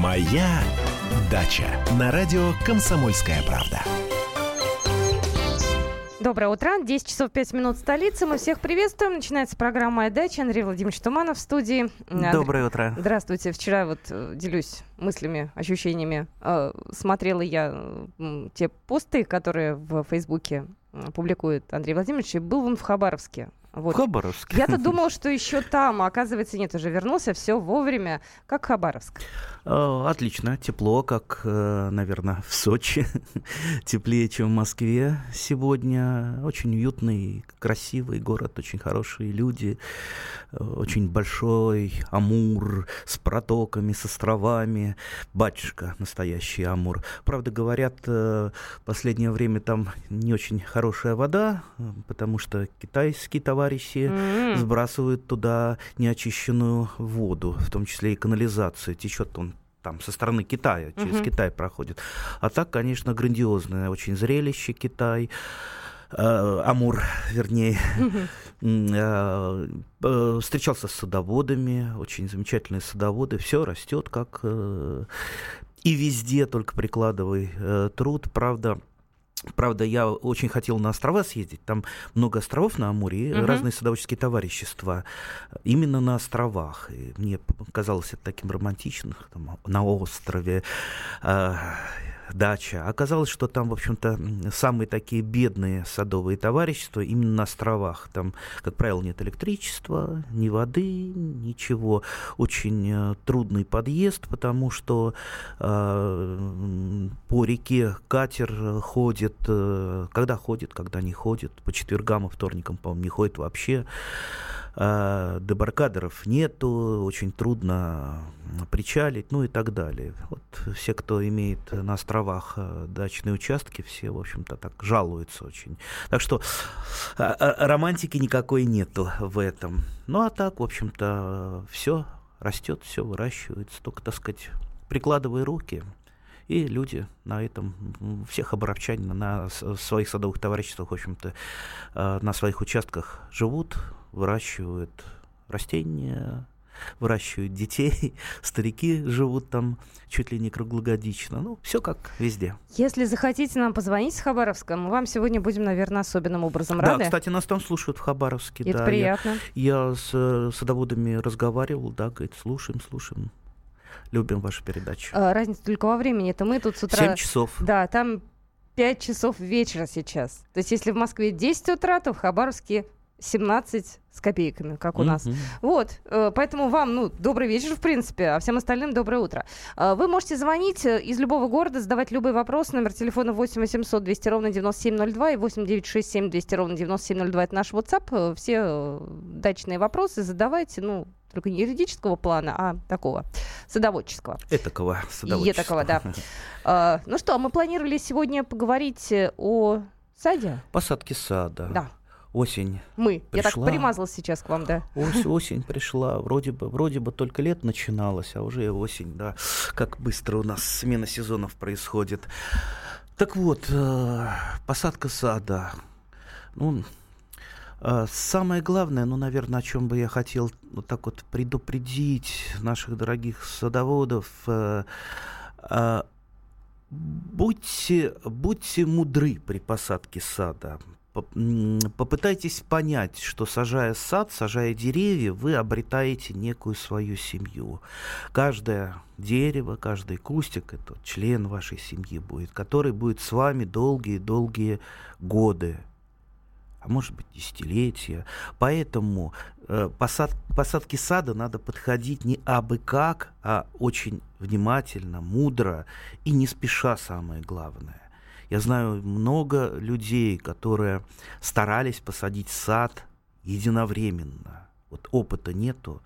Моя дача на радио Комсомольская правда. Доброе утро. 10 часов 5 минут столицы. Мы всех приветствуем. Начинается программа «Моя дача». Андрей Владимирович Туманов в студии. Доброе утро. Здравствуйте. Вчера вот э, делюсь мыслями, ощущениями. Э, смотрела я те посты, которые в Фейсбуке публикует Андрей Владимирович, и был он в Хабаровске. Вот. В Хабаровске. Я-то думала, что еще там, а оказывается нет, уже вернулся, все вовремя. Как Хабаровск? Э, отлично, тепло, как, э, наверное, в Сочи. Теплее, чем в Москве сегодня. Очень уютный, красивый город, очень хорошие люди. Э, очень большой Амур с протоками, с островами. Батюшка настоящий Амур. Правда, говорят, в последнее время там не очень хорошая вода, потому что китайские товарищи mm-hmm. сбрасывают туда неочищенную воду, в том числе и канализацию. Течет он там со стороны Китая, через uh-huh. Китай проходит. А так, конечно, грандиозное очень зрелище Китай. Э, Амур, вернее, uh-huh. э, встречался с садоводами, очень замечательные садоводы, все растет как э, и везде, только прикладывай э, труд, правда. Правда, я очень хотел на острова съездить. Там много островов на Амуре, угу. разные садоводческие товарищества. Именно на островах. И мне казалось это таким романтичным. Там, на острове. Э, дача. Оказалось, что там, в общем-то, самые такие бедные садовые товарищества именно на островах. Там, как правило, нет электричества, ни воды, ничего. Очень э, трудный подъезд, потому что э, по реке катер ходит, э, когда ходит, когда не ходит. По четвергам и вторникам, по-моему, не ходит вообще э, дебаркадеров нету, очень трудно причалить, ну и так далее. Вот все, кто имеет на островах э, дачные участки, все, в общем-то, так жалуются очень. Так что романтики никакой нету в этом. Ну а так, в общем-то, все растет, все выращивается, только, так сказать, прикладывая руки, и люди на этом, всех оборовчане на своих садовых товариществах, в общем-то, на своих участках живут, выращивают растения, выращивают детей, старики живут там чуть ли не круглогодично. Ну, все как везде. Если захотите нам позвонить с Хабаровска, мы вам сегодня будем, наверное, особенным образом рады. Да, кстати, нас там слушают в Хабаровске. Это да, приятно. Я, я с э, садоводами разговаривал, да, говорит, слушаем, слушаем. Любим вашу передачу. А, разница только во времени. Это мы тут с утра... 7 часов. Да, там 5 часов вечера сейчас. То есть если в Москве 10 утра, то в Хабаровске 17 с копейками, как у mm-hmm. нас. Вот, э, поэтому вам, ну, добрый вечер, в принципе, а всем остальным доброе утро. Э, вы можете звонить э, из любого города, задавать любой вопрос. Номер телефона 8 800 200 ровно 9702 и 8 967 200 ровно 9702. Это наш WhatsApp. Все дачные вопросы задавайте, ну, только не юридического плана, а такого садоводческого. Этакого садоводческого. Этакого, да. Ну что, мы планировали сегодня поговорить о саде? Посадке сада. Да осень Мы. Пришла. Я так примазалась сейчас к вам, да. Ось, осень пришла. Вроде бы, вроде бы только лет начиналось, а уже осень, да. Как быстро у нас смена сезонов происходит. Так вот, э, посадка сада. Ну, э, самое главное, ну, наверное, о чем бы я хотел вот так вот предупредить наших дорогих садоводов. Э, будьте, будьте мудры при посадке сада попытайтесь понять, что сажая сад, сажая деревья, вы обретаете некую свою семью. Каждое дерево, каждый кустик – это член вашей семьи будет, который будет с вами долгие-долгие годы а может быть десятилетия. Поэтому э, посад, посадке сада надо подходить не абы как, а очень внимательно, мудро и не спеша самое главное. Я знаю много людей, которые старались посадить сад единовременно. Вот опыта нету.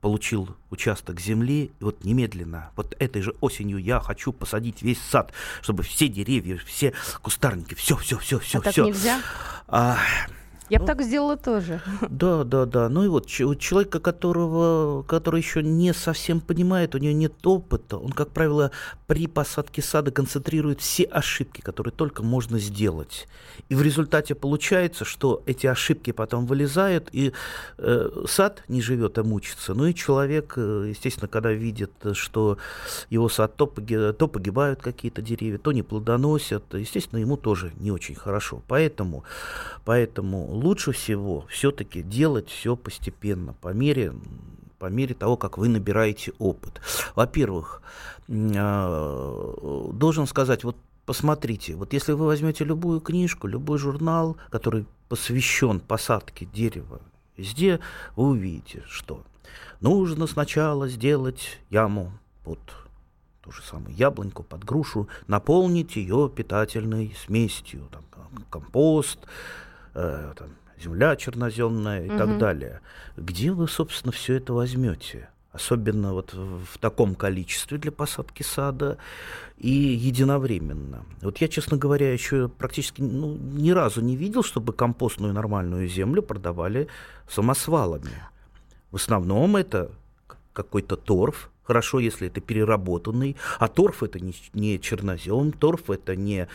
Получил участок земли, и вот немедленно, вот этой же осенью я хочу посадить весь сад, чтобы все деревья, все кустарники, все, все, все, все, а все. Так нельзя? А, Я бы ну, так сделала тоже. Да, да, да. Ну и вот человека, которого, который еще не совсем понимает, у него нет опыта, он, как правило, при посадке сада концентрирует все ошибки, которые только можно сделать. И в результате получается, что эти ошибки потом вылезают, и э, сад не живет, а мучится. Ну и человек, э, естественно, когда видит, что его сад то, погиб, то погибают какие-то деревья, то не плодоносят, естественно, ему тоже не очень хорошо. Поэтому, поэтому лучше всего все-таки делать все постепенно, по мере по мере того, как вы набираете опыт. Во-первых, а, должен сказать, вот посмотрите, вот если вы возьмете любую книжку, любой журнал, который посвящен посадке дерева, везде вы увидите, что нужно сначала сделать яму под ту же самую яблоньку, под грушу, наполнить ее питательной смесью, там, компост, э, там, земля черноземная и угу. так далее. Где вы, собственно, все это возьмете? Особенно вот в таком количестве для посадки сада и единовременно. Вот я, честно говоря, еще практически ну, ни разу не видел, чтобы компостную нормальную землю продавали самосвалами. В основном это какой-то торф, Хорошо, если это переработанный. А торф это не, не чернозем, торф это не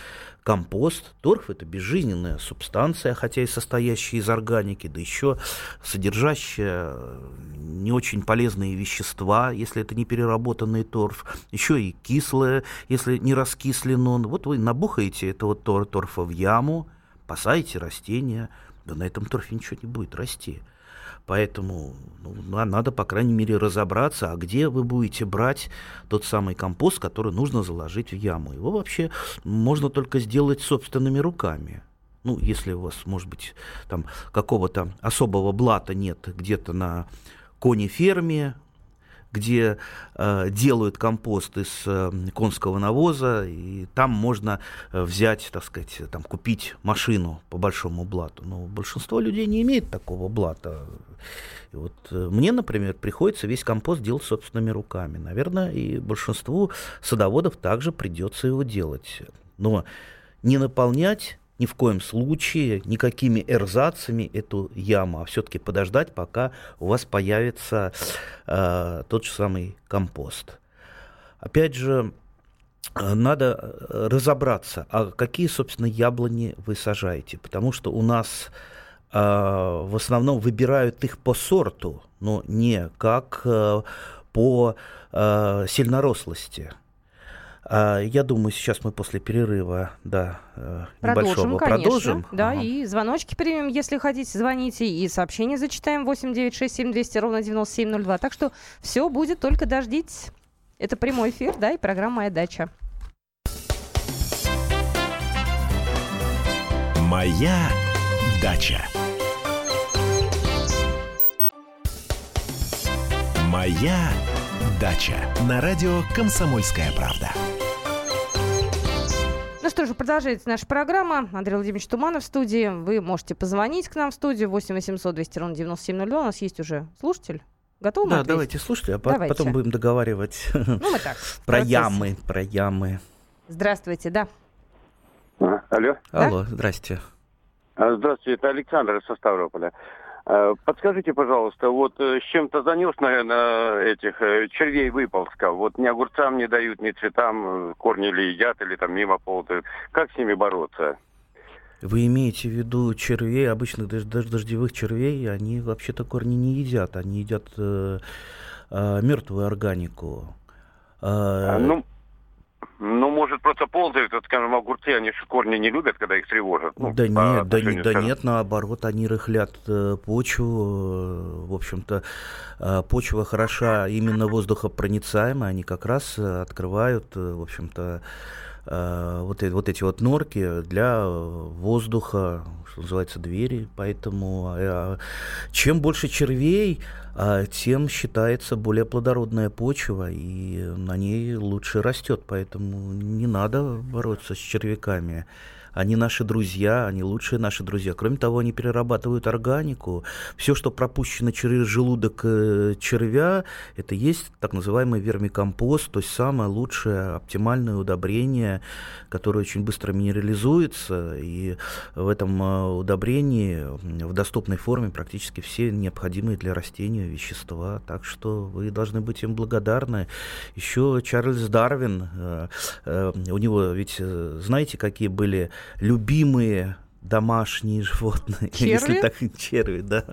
компост. Торф это безжизненная субстанция, хотя и состоящая из органики, да еще содержащая не очень полезные вещества, если это не переработанный торф. Еще и кислое, если не раскислен он. Вот вы набухаете этого тор торфа в яму, посадите растения, да на этом торфе ничего не будет расти. Поэтому ну, надо, по крайней мере, разобраться, а где вы будете брать тот самый компост, который нужно заложить в яму. Его вообще можно только сделать собственными руками. Ну, если у вас, может быть, там какого-то особого блата нет где-то на коне-ферме, где э, делают компост из э, конского навоза, и там можно э, взять, так сказать, там, купить машину по большому блату. Но большинство людей не имеет такого блата. И вот э, мне, например, приходится весь компост делать собственными руками. Наверное, и большинству садоводов также придется его делать. Но не наполнять ни в коем случае никакими эрзацами эту яму, а все-таки подождать, пока у вас появится э, тот же самый компост. Опять же, э, надо разобраться, а какие, собственно, яблони вы сажаете, потому что у нас э, в основном выбирают их по сорту, но не как э, по э, сильнорослости. А, я думаю, сейчас мы после перерыва, да, э, продолжим, небольшого конечно, продолжим. Да, ага. и звоночки примем, если хотите, звоните, и сообщения зачитаем 8967 200 ровно 9702. Так что все будет, только дождитесь. Это прямой эфир, да, и программа «Моя дача». «Моя дача». «Моя дача» на радио «Комсомольская правда». Ну что же, продолжается наша программа. Андрей Владимирович Туманов в студии. Вы можете позвонить к нам в студию 8 800 200 ровно 9702. У нас есть уже слушатель. Готовы? Да, давайте слушайте, а давайте. потом будем договаривать ну, мы так, про ямы, про ямы. Здравствуйте, да. А, алло. Алло, да? здрасте. А, здравствуйте, это Александр из Ставрополя. Э, подскажите, пожалуйста, вот э, с чем-то занес, наверное, этих э, червей выползка. Вот ни огурцам не дают, ни цветам, корни или едят, или там мимо ползают. Как с ними бороться? Вы имеете в виду червей, обычных даже дождевых червей, они вообще-то корни не едят, они едят э, э, мертвую органику. Э, ну, ну, может, просто ползают, вот, скажем, огурцы, они же корни не любят, когда их тревожат. Ну, да нет, да, не, да нет, наоборот, они рыхлят э, почву. Э, в общем-то, э, почва хороша именно воздухопроницаемая, они как раз э, открывают, э, в общем-то, вот, вот эти вот норки для воздуха, что называется, двери. Поэтому э, чем больше червей, тем считается более плодородная почва, и на ней лучше растет. Поэтому не надо бороться с червяками. Они наши друзья, они лучшие наши друзья. Кроме того, они перерабатывают органику. Все, что пропущено через желудок э, червя, это есть так называемый вермикомпост, то есть самое лучшее оптимальное удобрение, которое очень быстро минерализуется. И в этом э, удобрении в доступной форме практически все необходимые для растения вещества. Так что вы должны быть им благодарны. Еще Чарльз Дарвин, э, у него ведь, знаете, какие были любимые домашние животные, черви? если так черви, да.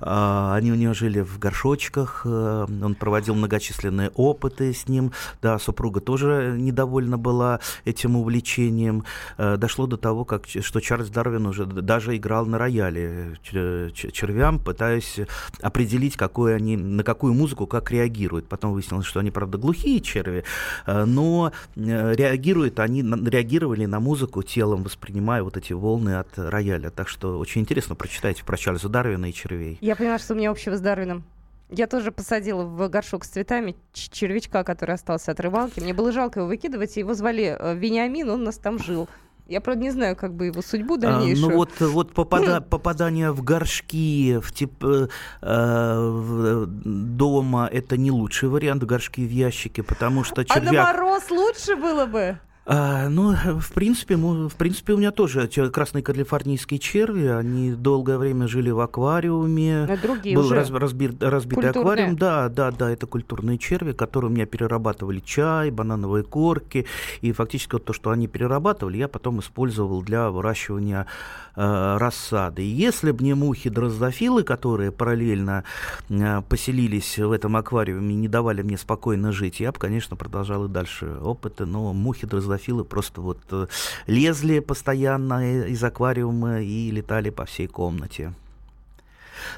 А, они у него жили в горшочках, э, он проводил многочисленные опыты с ним, да, супруга тоже недовольна была этим увлечением. Э, дошло до того, как, что Чарльз Дарвин уже даже играл на рояле червям, пытаясь определить, какой они, на какую музыку как реагируют. Потом выяснилось, что они, правда, глухие черви, э, но реагируют они, реагировали на музыку телом, воспринимая вот эти волны от рояля. Так что очень интересно прочитайте про Чарльза Дарвина и червей. Я поняла, что у меня общего с Дарвином. Я тоже посадила в горшок с цветами червячка, который остался от рыбалки. Мне было жалко его выкидывать, его звали э, Вениамин, он у нас там жил. Я, правда, не знаю, как бы его судьбу дальнейшую. А, ну вот, вот попада, попадание в горшки в тип, э, э, дома это не лучший вариант горшки в ящике, потому что червяк... А на мороз лучше было бы? А, ну, в принципе, в принципе, у меня тоже красные калифорнийские черви, они долгое время жили в аквариуме. Но другие Был уже раз, разбир, разбитый культурные. аквариум. Да, да, да, это культурные черви, которые у меня перерабатывали чай, банановые корки. И фактически вот то, что они перерабатывали, я потом использовал для выращивания э, рассады. И если бы не мухи дрозофилы, которые параллельно э, поселились в этом аквариуме и не давали мне спокойно жить, я бы, конечно, продолжал и дальше опыты. Но мухи дрозофилы дрозофилы просто вот э, лезли постоянно из аквариума и летали по всей комнате.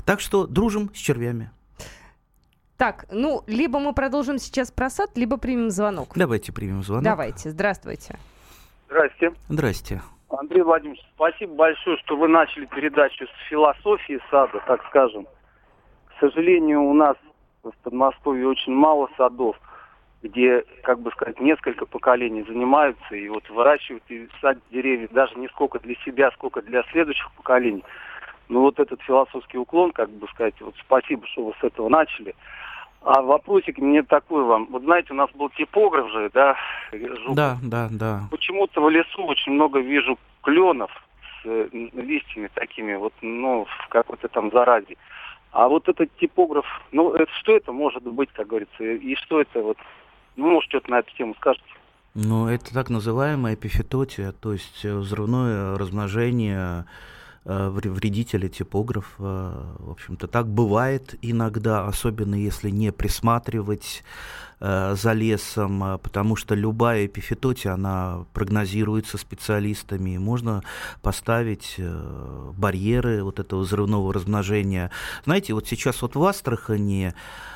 Так что дружим с червями. Так, ну, либо мы продолжим сейчас про сад, либо примем звонок. Давайте примем звонок. Давайте, здравствуйте. Здрасте. Здрасте. Андрей Владимирович, спасибо большое, что вы начали передачу с философии сада, так скажем. К сожалению, у нас в Подмосковье очень мало садов где, как бы сказать, несколько поколений занимаются и вот выращивают и садят деревья даже не сколько для себя, сколько для следующих поколений. Ну вот этот философский уклон, как бы сказать, вот спасибо, что вы с этого начали. А вопросик мне такой вам. Вот знаете, у нас был типограф же, да? Жуков. Да, да, да. Почему-то в лесу очень много вижу кленов с э, листьями такими, вот, ну, в какой-то там заразе. А вот этот типограф, ну, это, что это может быть, как говорится, и что это вот ну, может, что-то на эту тему скажете. Ну, это так называемая эпифитотия, то есть э, взрывное размножение э, вредителя типограф. В общем-то, так бывает иногда, особенно если не присматривать э, за лесом, потому что любая эпифитотия, она прогнозируется специалистами. Можно поставить барьеры вот этого взрывного размножения. Знаете, вот сейчас вот в Астрахани а,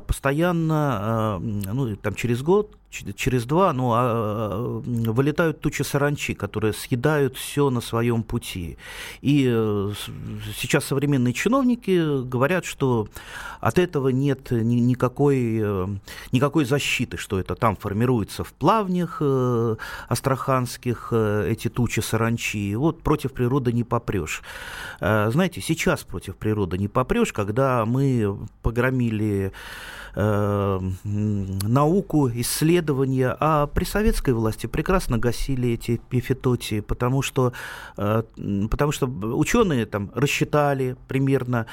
постоянно, а, ну, там через год через два, ну, а, вылетают тучи саранчи, которые съедают все на своем пути. И э, сейчас современные чиновники говорят, что от этого нет ни, никакой, э, никакой защиты, что это там формируется в плавнях э, астраханских эти тучи саранчи. Вот против природы не попрешь. Знаете, сейчас против природы не попрешь, когда мы погромили э, науку, исследования, а при советской власти прекрасно гасили эти эпифитотии, потому что, э, потому что ученые там рассчитали примерно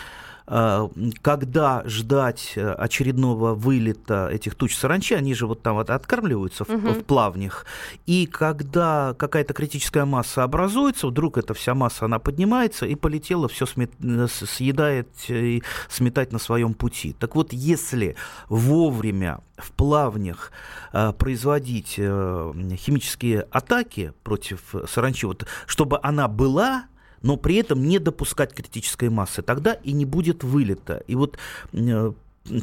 когда ждать э, очередного вылета этих туч саранчи, они же вот там вот откармливаются в, угу. в плавнях, и когда какая-то критическая масса образуется, вдруг эта вся масса, она поднимается и полетела, все смет, э, съедает и сметать на своем пути. Так вот, если вовремя в плавнях э, производить э, химические атаки против саранчи, вот, чтобы она была, но при этом не допускать критической массы. Тогда и не будет вылета. И вот э,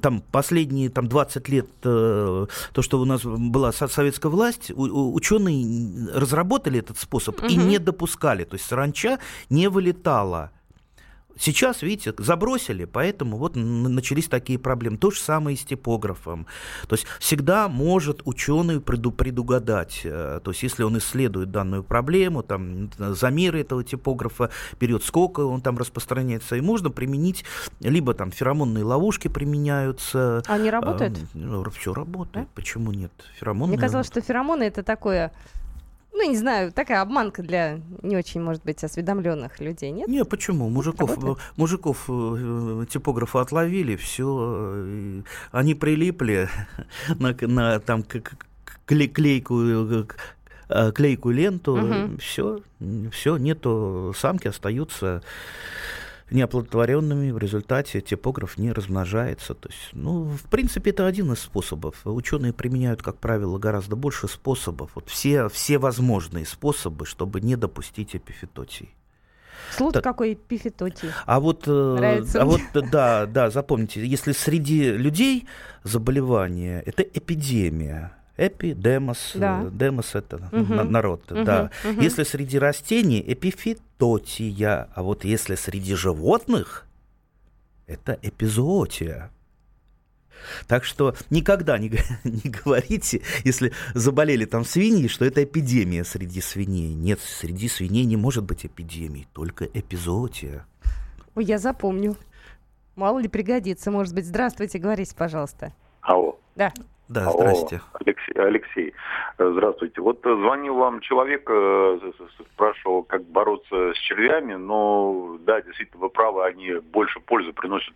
там последние там, 20 лет, э, то, что у нас была советская власть, у, ученые разработали этот способ угу. и не допускали. То есть саранча не вылетала Сейчас, видите, забросили, поэтому вот начались такие проблемы. То же самое и с типографом. То есть всегда может ученый преду предугадать. Э, то есть если он исследует данную проблему, там, замеры этого типографа, берет сколько он там распространяется, и можно применить, либо там феромонные ловушки применяются. Они работают? Э, все работает. Да? Почему нет? Феромоны. Мне казалось, что феромоны это такое ну, не знаю, такая обманка для не очень, может быть, осведомленных людей, нет? Не, почему? Мужиков, мужиков э, типографа отловили, все, э, они прилипли на, на там клейкую э, клейкую ленту, угу. все, все, нету самки, остаются неоплодотворенными, в результате типограф не размножается. То есть, ну, в принципе, это один из способов. Ученые применяют, как правило, гораздо больше способов. Вот все, все возможные способы, чтобы не допустить эпифитотии. Слово так. какой эпифитотии. А вот, э, Нравится а вот, да, да, запомните, если среди людей заболевание, это эпидемия, Эпи, демос, да. Э, демос это угу. народ, угу. да. Угу. Если среди растений эпифитотия, а вот если среди животных это эпизоотия. Так что никогда не, не говорите, если заболели там свиньи, что это эпидемия среди свиней. Нет, среди свиней не может быть эпидемии, только эпизоотия. Ой, я запомню. Мало ли пригодится, может быть. Здравствуйте, говорите, пожалуйста. Алло. Да. Да, здрасте. О, Алексей, Алексей, здравствуйте. Вот звонил вам человек, э, спрашивал, как бороться с червями, но да, действительно, вы правы, они больше пользы приносят,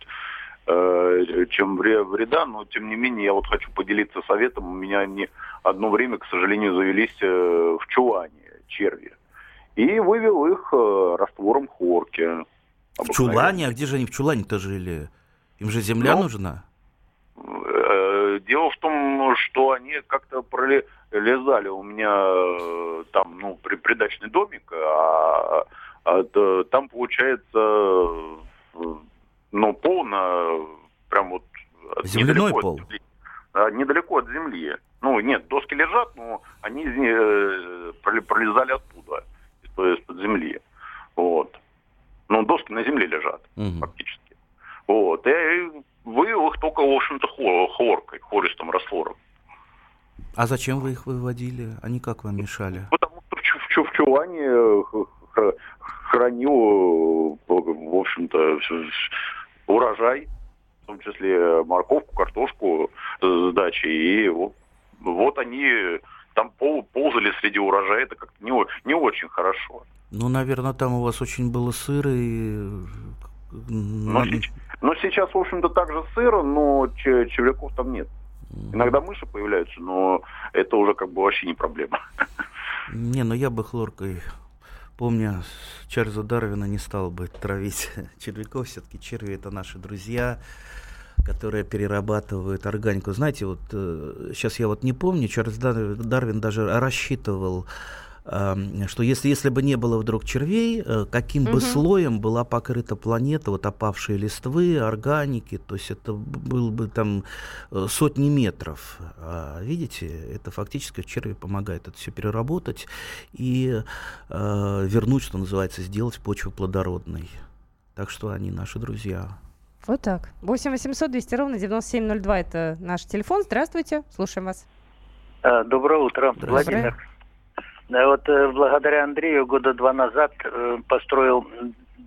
э, чем вреда, но тем не менее я вот хочу поделиться советом. У меня они одно время, к сожалению, завелись э, в чулане черви. И вывел их раствором хлорки. В чулане? А где же они в чулане-то жили? Им же земля ну, нужна? Дело в том, что они как-то пролезали у меня э, там, ну, при, придачный домик, а, а там получается, э, ну, пол на прям вот земляной пол. От земли, а, недалеко от земли. Ну, нет, доски лежат, но они э, пролезали оттуда, из-под земли. Вот. Ну, доски на земле лежат, угу. фактически. Вот. И вывел их только, в общем-то, хлоркой, хлористым раствором. А зачем вы их выводили? Они как вам мешали? Потому что в, в, в чулане э, хранил, э, в общем-то, урожай, в том числе морковку, картошку с дачи. И вот, вот они там пол, ползали среди урожая, это как-то не, не очень хорошо. Ну, наверное, там у вас очень было сыро и... Сейчас, но сейчас, в общем-то, также сыро, но червяков там нет. Иногда мыши появляются, но это уже как бы вообще не проблема. Не, ну я бы хлоркой, помня Чарльза Дарвина, не стал бы травить червяков. Все-таки черви это наши друзья которые перерабатывают органику. Знаете, вот э, сейчас я вот не помню, Чарльз Дарвин даже рассчитывал что если, если бы не было вдруг червей, э, каким угу. бы слоем была покрыта планета, вот опавшие листвы, органики, то есть это было бы там э, сотни метров. А, видите, это фактически черви помогает это все переработать и э, вернуть, что называется, сделать почву плодородной. Так что они наши друзья. Вот так. 8 800 200 ровно 9702 это наш телефон. Здравствуйте, слушаем вас. Э, доброе утро, Владимир. Э, вот э, благодаря Андрею года два назад э, построил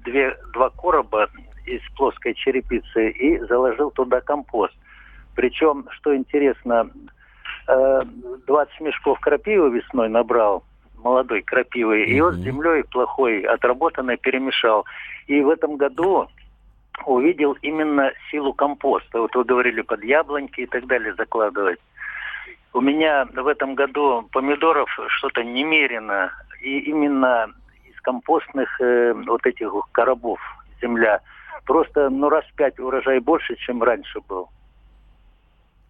две, два короба из плоской черепицы и заложил туда компост. Причем, что интересно, 20 мешков крапивы весной набрал, молодой крапивы, mm-hmm. и вот с землей плохой, отработанной перемешал. И в этом году увидел именно силу компоста. Вот вы говорили под яблоньки и так далее закладывать. У меня в этом году помидоров что-то немерено. И именно из компостных э, вот этих коробов земля. Просто ну раз пять урожай больше, чем раньше был.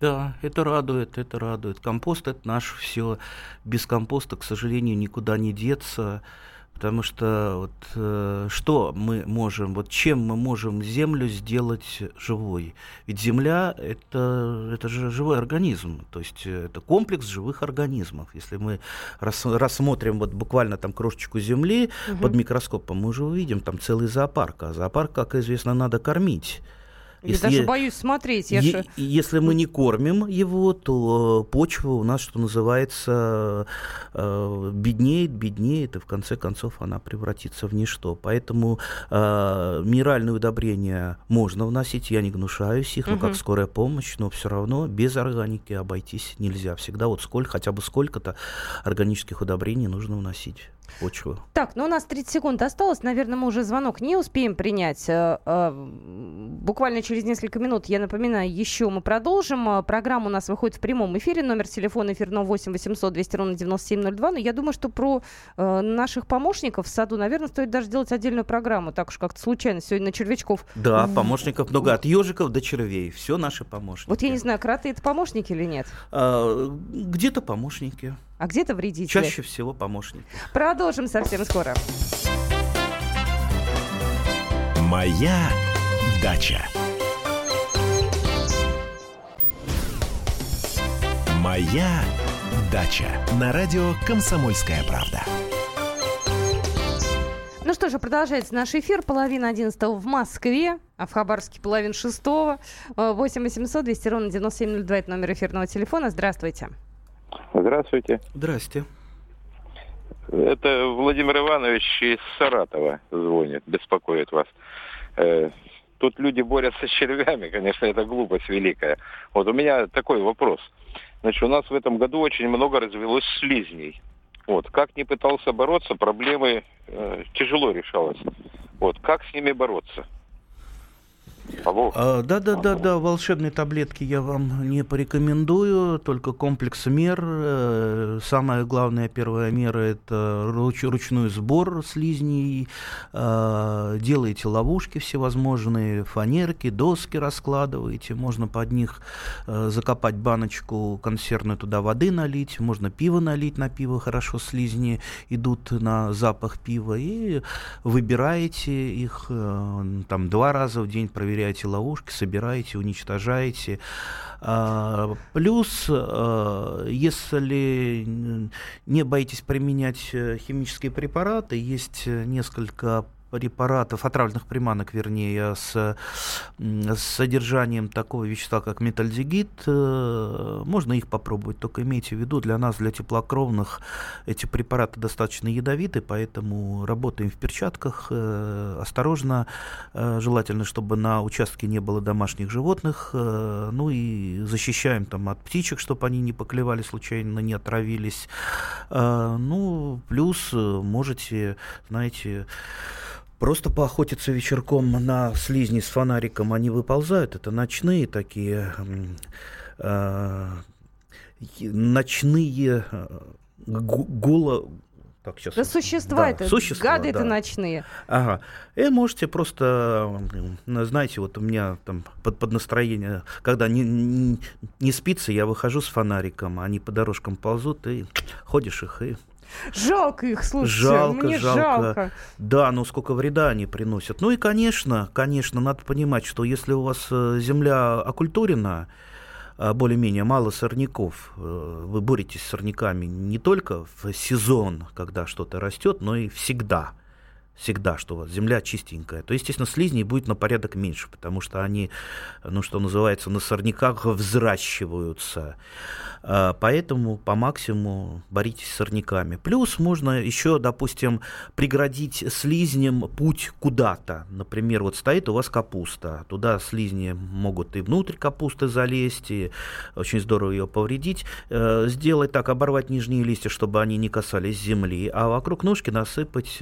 Да, это радует, это радует. Компост это наш все. Без компоста, к сожалению, никуда не деться. Потому что вот, э, что мы можем, вот чем мы можем землю сделать живой? Ведь земля это, это же живой организм, то есть это комплекс живых организмов. Если мы рас, рассмотрим вот буквально там крошечку земли угу. под микроскопом, мы уже увидим там целый зоопарк. А зоопарк, как известно, надо кормить. Если, я даже боюсь смотреть. Я е- Если мы не кормим его, то почва у нас, что называется, э, беднеет, беднеет, и в конце концов она превратится в ничто. Поэтому э, минеральные удобрения можно вносить, я не гнушаюсь их, угу. ну как скорая помощь, но все равно без органики обойтись нельзя. Всегда вот сколько, хотя бы сколько-то органических удобрений нужно вносить почву. Так, ну у нас 30 секунд осталось. Наверное, мы уже звонок не успеем принять. Э, э, буквально через несколько минут, я напоминаю, еще мы продолжим. Э, программа у нас выходит в прямом эфире. Номер телефона эфирного 8 800 200 ровно 9702. Но я думаю, что про наших помощников в саду, наверное, стоит даже делать отдельную программу. Так уж как-то случайно сегодня на червячков. Да, помощников много. От ежиков до червей. Все наши помощники. Вот я не знаю, кроты это помощники или нет? А, где-то помощники а где-то вредители. Чаще всего помощники. Продолжим совсем скоро. Моя дача. Моя дача. На радио «Комсомольская правда». Ну что же, продолжается наш эфир. Половина одиннадцатого в Москве, а в Хабаровске половина шестого. 8 800 200 ровно 9702 это номер эфирного телефона. Здравствуйте. Здравствуйте. Здрасте. Это Владимир Иванович из Саратова звонит, беспокоит вас. Э, тут люди борются с червями, конечно, это глупость великая. Вот у меня такой вопрос. Значит, у нас в этом году очень много развелось слизней. Вот, как не пытался бороться, проблемы э, тяжело решалось. Вот, как с ними бороться? А, да, да, да, да, волшебные таблетки я вам не порекомендую, только комплекс мер. Э, самая главная первая мера это руч, ручной сбор слизней. А, делаете ловушки всевозможные, фанерки, доски раскладываете, можно под них э, закопать баночку консервную, туда воды налить, можно пиво налить, на пиво хорошо слизни идут на запах пива, и выбираете их э, там два раза в день, проверяете проверяете ловушки, собираете, уничтожаете. А, плюс, а, если не боитесь применять э, химические препараты, есть несколько препаратов, отравленных приманок, вернее, с, с содержанием такого вещества, как метальдегид, э, можно их попробовать, только имейте в виду, для нас, для теплокровных, эти препараты достаточно ядовиты, поэтому работаем в перчатках, э, осторожно, э, желательно, чтобы на участке не было домашних животных, ну и защищаем там от птичек, чтобы они не поклевали случайно, не отравились. Ну, плюс можете, знаете, Просто поохотиться вечерком на слизни с фонариком они выползают. Это ночные такие э, ночные э, голо так, сейчас... Да существа да, это, существа, гады да. это ночные. Ага. И можете просто, знаете, вот у меня там под, под настроение, когда не, не, не спится, я выхожу с фонариком, они по дорожкам ползут, и ходишь их, и Жалко их, слушайте, жалко, мне жалко. жалко. Да, ну сколько вреда они приносят. Ну и, конечно, конечно, надо понимать, что если у вас э, земля окультурена, э, более-менее мало сорняков. Э, вы боретесь с сорняками не только в сезон, когда что-то растет, но и всегда всегда, что земля чистенькая, то, естественно, слизней будет на порядок меньше, потому что они, ну, что называется, на сорняках взращиваются. А, поэтому по максимуму боритесь с сорняками. Плюс можно еще, допустим, преградить слизнем путь куда-то. Например, вот стоит у вас капуста, туда слизни могут и внутрь капусты залезть, и очень здорово ее повредить. Э, сделать так, оборвать нижние листья, чтобы они не касались земли, а вокруг ножки насыпать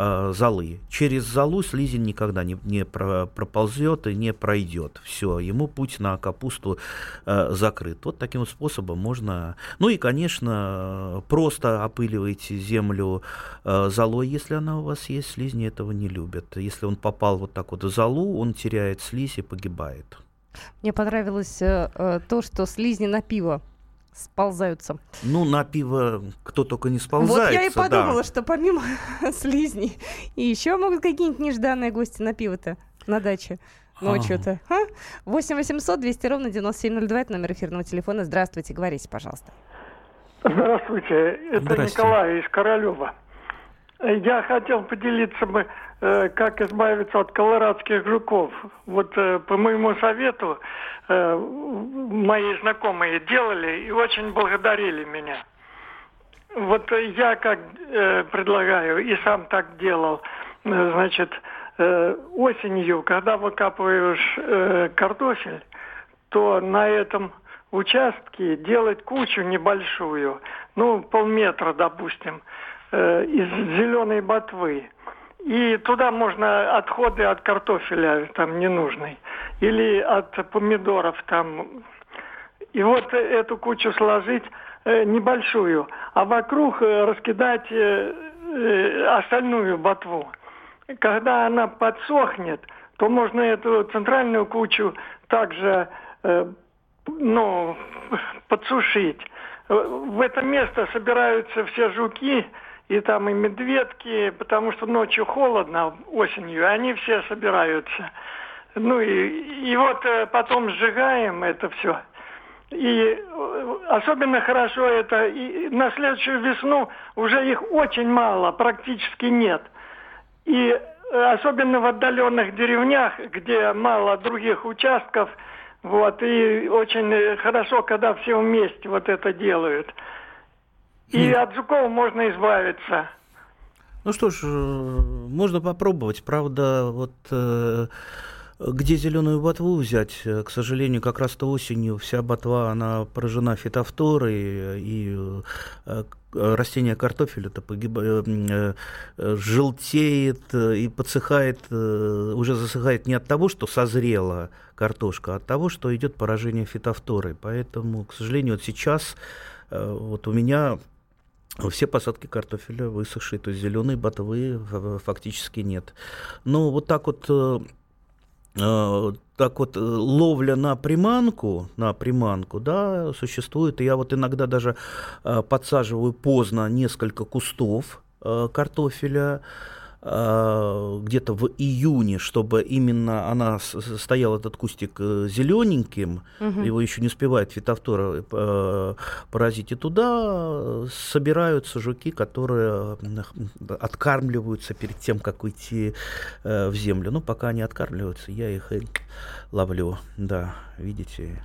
э, э, золы. Через золу слизень никогда не, не проползет и не пройдет. Все, ему путь на капусту закрыт. Вот таким способом способом можно... Ну и, конечно, просто опыливаете землю э, золой, если она у вас есть. Слизни этого не любят. Если он попал вот так вот в золу, он теряет слизь и погибает. Мне понравилось э, э то, что слизни на пиво сползаются. Ну, на пиво кто только не сползается. Вот я и подумала, да. что помимо слизней и еще могут какие-нибудь нежданные гости на пиво-то на даче. Ночью-то. А? 8 800 200 ровно 9702, это номер эфирного телефона. Здравствуйте, говорите, пожалуйста. Здравствуйте, это Здрасте. Николай из Королева. Я хотел поделиться, бы, э, как избавиться от колорадских жуков. Вот э, по моему совету э, мои знакомые делали и очень благодарили меня. Вот я как предлагаю и сам так делал. Значит, осенью, когда выкапываешь картофель, то на этом участке делать кучу небольшую, ну, полметра, допустим, э, из зеленой ботвы. И туда можно отходы от картофеля там ненужный. Или от помидоров там. И вот эту кучу сложить э, небольшую, а вокруг э, раскидать остальную ботву. Когда она подсохнет, то можно эту центральную кучу также ну, подсушить. В это место собираются все жуки, и там и медведки, потому что ночью холодно, осенью, они все собираются. Ну и, и вот э, потом сжигаем это все. И э, особенно хорошо это, и на следующую весну уже их очень мало, практически нет. И э, особенно в отдаленных деревнях, где мало других участков, вот, и очень хорошо, когда все вместе вот это делают. И от жуков можно избавиться. Ну что ж, э, можно попробовать. Правда, вот э, где зеленую ботву взять, э, к сожалению, как раз-то осенью вся ботва, она поражена фитофторой, и э, растение картофеля-то погибает, э, э, желтеет и подсыхает, э, уже засыхает не от того, что созрела картошка, а от того, что идет поражение фитофторой. Поэтому, к сожалению, вот сейчас э, вот у меня все посадки картофеля высохшие, то есть зеленой ботвы ф- фактически нет. Но вот так вот, э, э, так вот э, ловля на приманку, на приманку, да, существует. Я вот иногда даже подсаживаю поздно несколько кустов картофеля, где-то в июне, чтобы именно она стоял этот кустик зелененьким, Мгм. его еще не успевает фитофтора э, поразить, и туда э, собираются жуки, которые э, откармливаются перед тем, как уйти э, в землю. Ну, пока они откармливаются, я их ловлю, да, видите.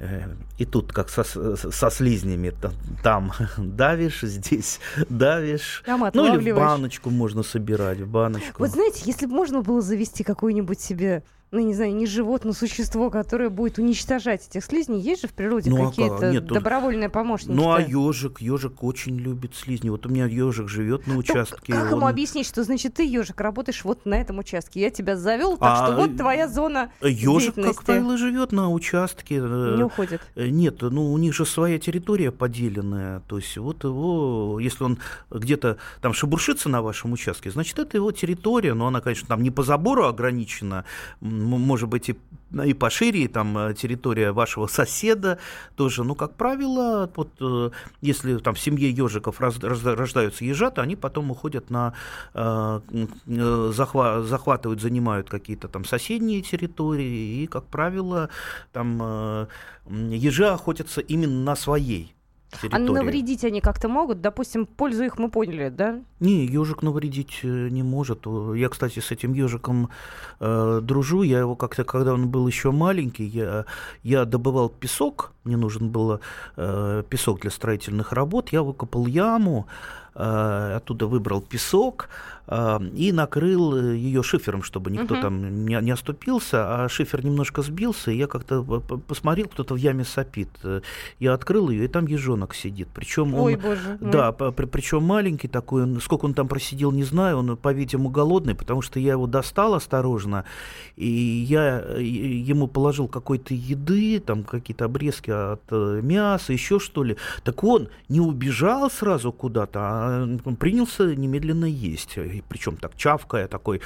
Э, И тут, как со, со слизнями, та- там давишь, здесь давишь. Там Ну, или в баночку можно собирать, в баночку. Вот знаете, если бы можно было завести какое-нибудь себе, ну, не знаю, не животное, существо, которое будет уничтожать этих слизней, есть же в природе Ну, а какие-то как? Нет, добровольные помощники? Ну, а ежик, ежик очень любит слизни. Вот у меня ежик живет на участке. Как ему он- объяснить, что значит ты, ежик, работаешь вот на этом участке? Я тебя завел, так А, что вот э, твоя зона Ежик, как правило, живет на участке. э, не уходит. э, Нет, ну у них же своя территория поделенная. То есть вот его, если он где-то там шебуршится на вашем участке, значит, это его территория. Но она, конечно, там не по забору ограничена. Может быть, и, и пошире там э, территория вашего соседа тоже. Но, как правило, вот э, если там в семье ежиков раз- раз- рождаются ежата, они потом уходят на э, э, захва- захватывают, занимают какие-то там соседние территории, и, как правило, там э, ежи охотятся именно на своей А территории. навредить они как-то могут? Допустим, пользу их мы поняли, да? Не, ежик навредить э, не может. Я, кстати, с этим ежиком э, дружу. Я его как-то, когда он был еще маленький, я, я добывал песок. Мне нужен был э, песок для строительных работ. Я выкопал яму, э, оттуда выбрал песок э, и накрыл ее шифером, чтобы никто Мгм. там не, не оступился. А шифер немножко сбился, и я как-то п- посмотрел, кто-то в яме сопит. Э, Я открыл ее, и там ежонок сидит. Причем он Ой, боже. мой. да, причем маленький такой, он сколько он там просидел, не знаю, он, по-видимому, голодный, потому что я его достал осторожно, и я ему положил какой-то еды, там какие-то обрезки от э, мяса, еще что ли. Так он не убежал сразу куда-то, а принялся немедленно есть. Причем так чавкая, такой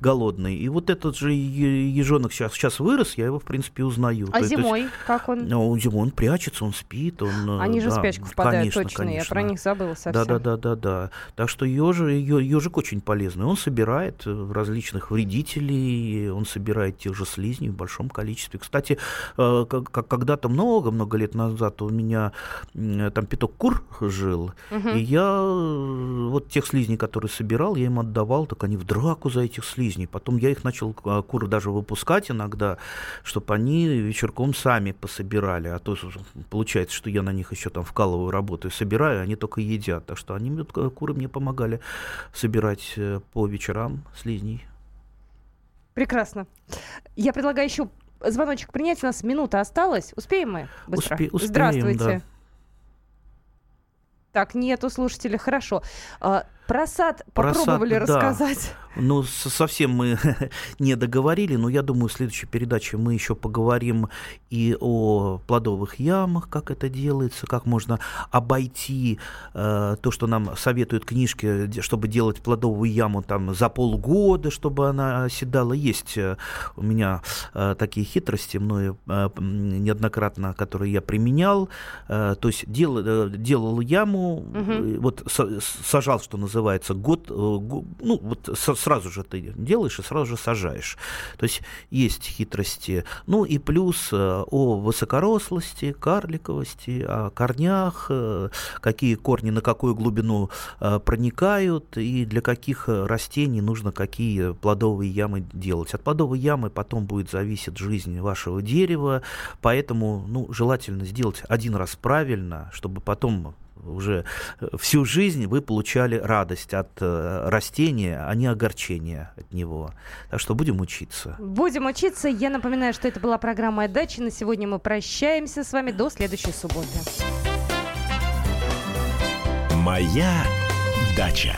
голодный. И вот этот же ежонок сейчас, сейчас вырос, я его, в принципе, узнаю. А То зимой есть, как он? Ну, зимой он прячется, он спит. Он, Они же да, в спячку впадают, конечно, точно. Конечно. Я про них забыла совсем. Да, да, да, да, да. Так что ежик, ежик очень полезный. Он собирает различных вредителей, он собирает тех же слизней в большом количестве. Кстати, э, когда-то много-много лет назад у меня там пяток кур жил, угу. и я э, вот тех слизней, которые собирал, я им отдавал, так они в драку за этих слизней. Потом я их начал, э, куры даже выпускать иногда, чтобы они вечерком сами пособирали. А то получается, что я на них еще там вкалываю, работаю, собираю, они только едят. Так что они, куры мне помогали собирать по вечерам слизней. Прекрасно. Я предлагаю еще звоночек принять. У нас минута осталась. Успеем мы быстро? Успе- успеем, Здравствуйте. Да. Так, нету слушателей. Хорошо. А, про сад попробовали сад, рассказать. Да. Ну, совсем мы не договорили, но я думаю, в следующей передаче мы еще поговорим и о плодовых ямах, как это делается, как можно обойти э, то, что нам советуют книжки, чтобы делать плодовую яму там за полгода, чтобы она оседала. Есть э, у меня э, такие хитрости, мною э, неоднократно, которые я применял. Э, то есть дел, э, делал яму, угу. вот сажал, что называется, год, э, ну, вот сразу же ты делаешь и сразу же сажаешь. То есть есть хитрости. Ну и плюс э, о высокорослости, карликовости, о корнях, э, какие корни на какую глубину э, проникают и для каких растений нужно какие плодовые ямы делать. От плодовой ямы потом будет зависеть жизнь вашего дерева, поэтому ну, желательно сделать один раз правильно, чтобы потом уже э, всю жизнь вы получали радость от э, растения, а не огорчение от него. Так что будем учиться. Будем учиться. Я напоминаю, что это была программа «Дачи». На сегодня мы прощаемся с вами до следующей субботы. «Моя дача».